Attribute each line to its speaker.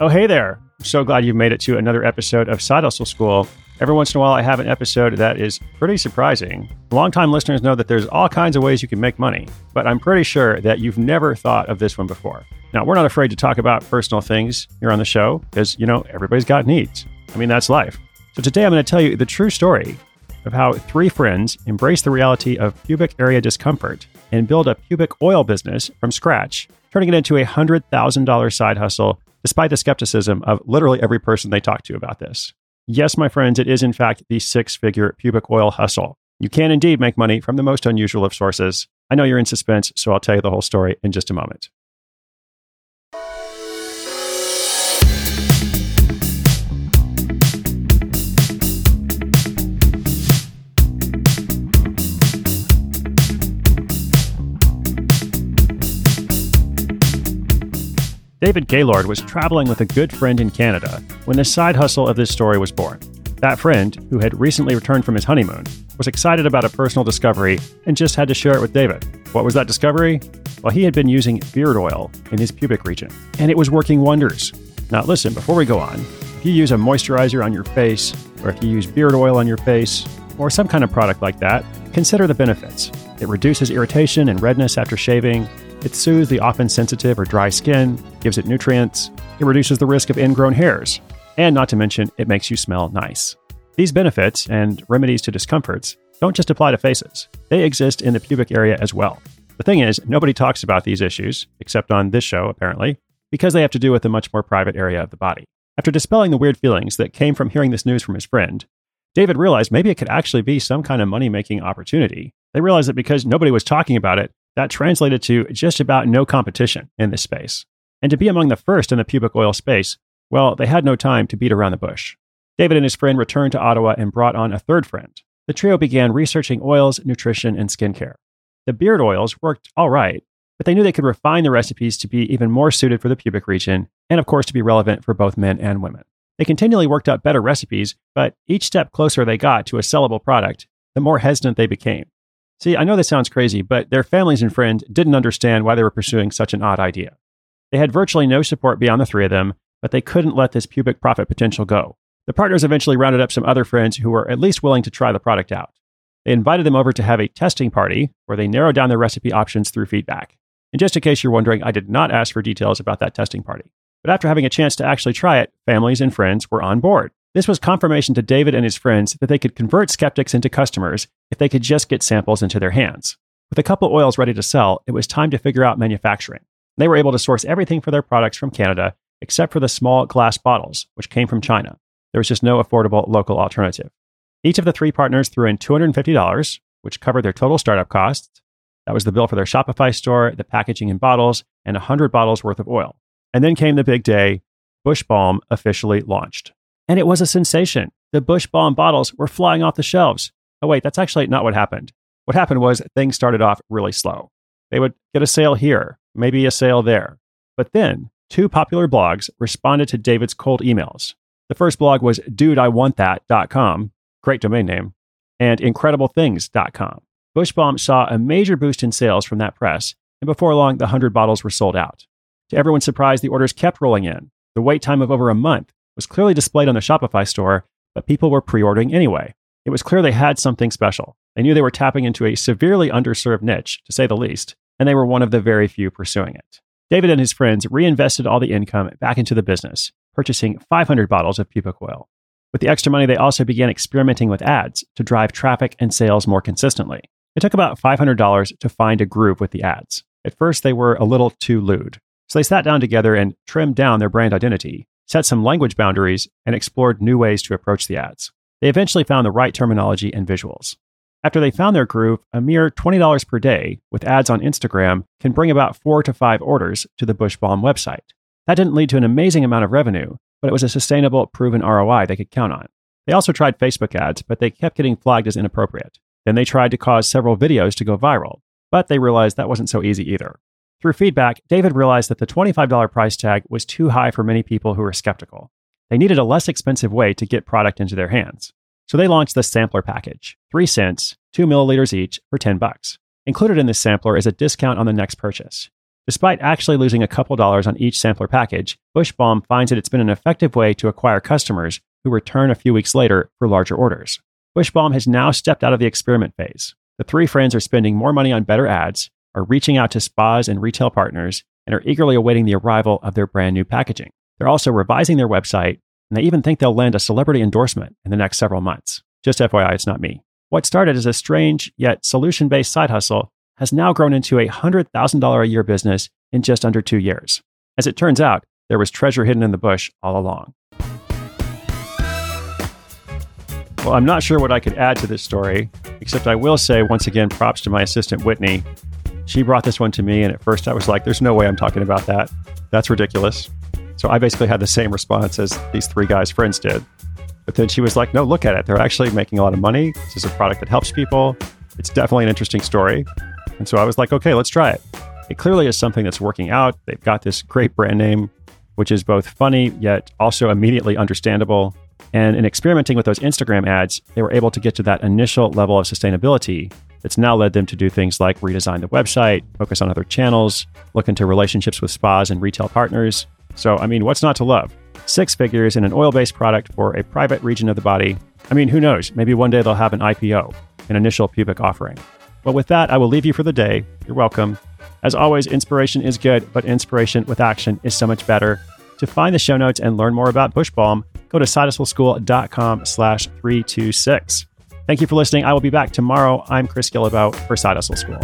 Speaker 1: Oh, hey there. I'm so glad you've made it to another episode of Side Hustle School. Every once in a while, I have an episode that is pretty surprising. Longtime listeners know that there's all kinds of ways you can make money, but I'm pretty sure that you've never thought of this one before. Now, we're not afraid to talk about personal things here on the show because, you know, everybody's got needs. I mean, that's life. So today I'm going to tell you the true story of how three friends embrace the reality of pubic area discomfort and build a pubic oil business from scratch, turning it into a $100,000 side hustle despite the skepticism of literally every person they talk to about this. Yes, my friends, it is in fact the six figure pubic oil hustle. You can indeed make money from the most unusual of sources. I know you're in suspense, so I'll tell you the whole story in just a moment. David Gaylord was traveling with a good friend in Canada when the side hustle of this story was born. That friend, who had recently returned from his honeymoon, was excited about a personal discovery and just had to share it with David. What was that discovery? Well, he had been using beard oil in his pubic region, and it was working wonders. Now, listen, before we go on, if you use a moisturizer on your face, or if you use beard oil on your face, or some kind of product like that, consider the benefits. It reduces irritation and redness after shaving, it soothes the often sensitive or dry skin, gives it nutrients, it reduces the risk of ingrown hairs, and not to mention, it makes you smell nice. These benefits and remedies to discomforts don't just apply to faces, they exist in the pubic area as well. The thing is, nobody talks about these issues, except on this show, apparently, because they have to do with a much more private area of the body. After dispelling the weird feelings that came from hearing this news from his friend, David realized maybe it could actually be some kind of money making opportunity. They realized that because nobody was talking about it, that translated to just about no competition in this space. And to be among the first in the pubic oil space, well, they had no time to beat around the bush. David and his friend returned to Ottawa and brought on a third friend. The trio began researching oils, nutrition, and skincare. The beard oils worked all right, but they knew they could refine the recipes to be even more suited for the pubic region, and of course to be relevant for both men and women. They continually worked out better recipes, but each step closer they got to a sellable product, the more hesitant they became. See, I know this sounds crazy, but their families and friends didn't understand why they were pursuing such an odd idea. They had virtually no support beyond the three of them, but they couldn't let this pubic profit potential go. The partners eventually rounded up some other friends who were at least willing to try the product out. They invited them over to have a testing party where they narrowed down their recipe options through feedback. And just in case you're wondering, I did not ask for details about that testing party. But after having a chance to actually try it, families and friends were on board. This was confirmation to David and his friends that they could convert skeptics into customers if they could just get samples into their hands. With a couple oils ready to sell, it was time to figure out manufacturing. They were able to source everything for their products from Canada except for the small glass bottles, which came from China. There was just no affordable local alternative. Each of the three partners threw in $250, which covered their total startup costs. That was the bill for their Shopify store, the packaging in bottles, and 100 bottles worth of oil. And then came the big day. Bush Balm officially launched. And it was a sensation. The Bush Balm bottles were flying off the shelves. Oh, wait, that's actually not what happened. What happened was things started off really slow. They would get a sale here, maybe a sale there. But then two popular blogs responded to David's cold emails. The first blog was dudeiwantthat.com, great domain name, and incrediblethings.com. Bush Balm saw a major boost in sales from that press, and before long, the 100 bottles were sold out. To everyone's surprise, the orders kept rolling in. The wait time of over a month was clearly displayed on the Shopify store, but people were pre ordering anyway. It was clear they had something special. They knew they were tapping into a severely underserved niche, to say the least, and they were one of the very few pursuing it. David and his friends reinvested all the income back into the business, purchasing 500 bottles of pubic oil. With the extra money, they also began experimenting with ads to drive traffic and sales more consistently. It took about $500 to find a groove with the ads. At first, they were a little too lewd. So they sat down together and trimmed down their brand identity set some language boundaries, and explored new ways to approach the ads. They eventually found the right terminology and visuals. After they found their groove, a mere $20 per day with ads on Instagram can bring about four to five orders to the Bush Balm website. That didn't lead to an amazing amount of revenue, but it was a sustainable, proven ROI they could count on. They also tried Facebook ads, but they kept getting flagged as inappropriate. Then they tried to cause several videos to go viral, but they realized that wasn't so easy either. Through feedback, David realized that the $25 price tag was too high for many people who were skeptical. They needed a less expensive way to get product into their hands. So they launched the sampler package, 3 scents, 2 milliliters each for 10 bucks. Included in this sampler is a discount on the next purchase. Despite actually losing a couple dollars on each sampler package, Bush Balm finds that it's been an effective way to acquire customers who return a few weeks later for larger orders. Bush Balm has now stepped out of the experiment phase. The three friends are spending more money on better ads, are reaching out to spas and retail partners, and are eagerly awaiting the arrival of their brand new packaging. They're also revising their website, and they even think they'll land a celebrity endorsement in the next several months. Just FYI, it's not me. What started as a strange yet solution based side hustle has now grown into a $100,000 a year business in just under two years. As it turns out, there was treasure hidden in the bush all along. Well, I'm not sure what I could add to this story, except I will say once again props to my assistant Whitney. She brought this one to me, and at first I was like, there's no way I'm talking about that. That's ridiculous. So I basically had the same response as these three guys' friends did. But then she was like, no, look at it. They're actually making a lot of money. This is a product that helps people. It's definitely an interesting story. And so I was like, okay, let's try it. It clearly is something that's working out. They've got this great brand name, which is both funny yet also immediately understandable. And in experimenting with those Instagram ads, they were able to get to that initial level of sustainability that's now led them to do things like redesign the website, focus on other channels, look into relationships with spas and retail partners. So, I mean, what's not to love? Six figures in an oil based product for a private region of the body. I mean, who knows? Maybe one day they'll have an IPO, an initial pubic offering. But with that, I will leave you for the day. You're welcome. As always, inspiration is good, but inspiration with action is so much better. To find the show notes and learn more about Bush Balm, go to sidehustleschool.com slash 326. Thank you for listening. I will be back tomorrow. I'm Chris Guillebeau for Side Hustle School.